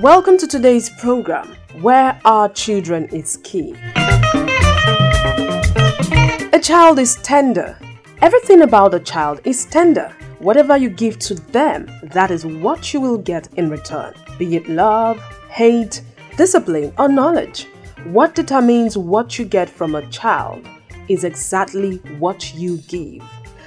Welcome to today's program, Where Our Children is Key. A child is tender. Everything about a child is tender. Whatever you give to them, that is what you will get in return, be it love, hate, discipline, or knowledge. What determines what you get from a child is exactly what you give.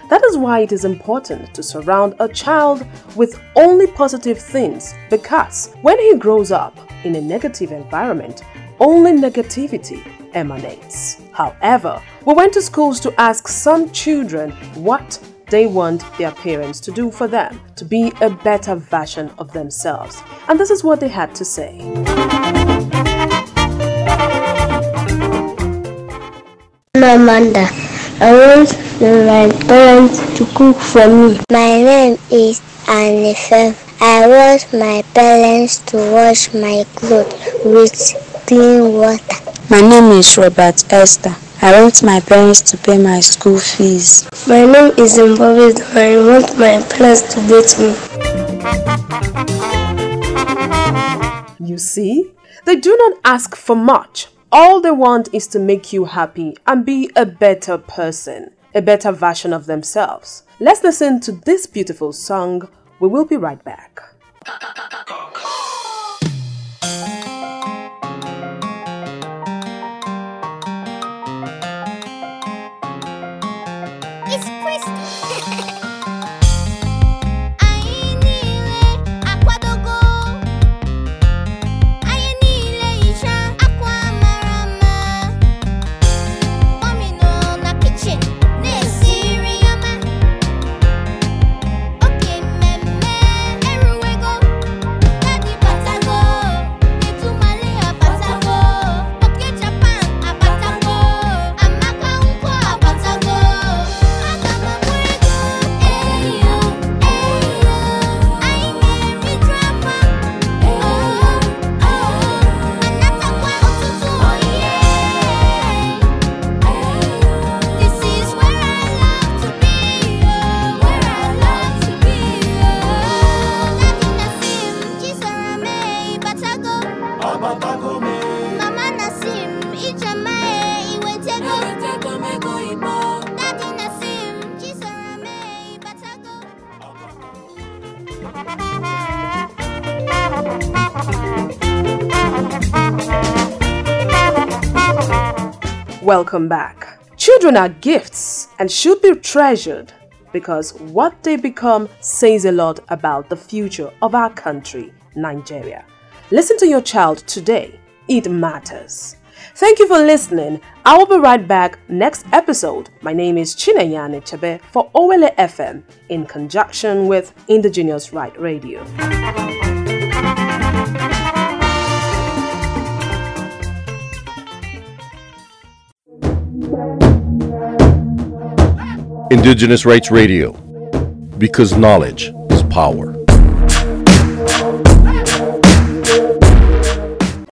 That is why it is important to surround a child with only positive things because when he grows up in a negative environment, only negativity emanates. However, we went to schools to ask some children what they want their parents to do for them to be a better version of themselves. And this is what they had to say. Amanda. I want my parents to cook for me. My name is Anifem. I want my parents to wash my clothes with clean water. My name is Robert Esther. I want my parents to pay my school fees. My name is Mbobid. I want my parents to beat me. You see, they do not ask for much. All they want is to make you happy and be a better person, a better version of themselves. Let's listen to this beautiful song. We will be right back. Welcome back. Children are gifts and should be treasured because what they become says a lot about the future of our country, Nigeria. Listen to your child today. It matters. Thank you for listening. I will be right back next episode. My name is Chineyane Chebe for Owelle FM in conjunction with Indigenous Right Radio. Indigenous Rights Radio, because knowledge is power.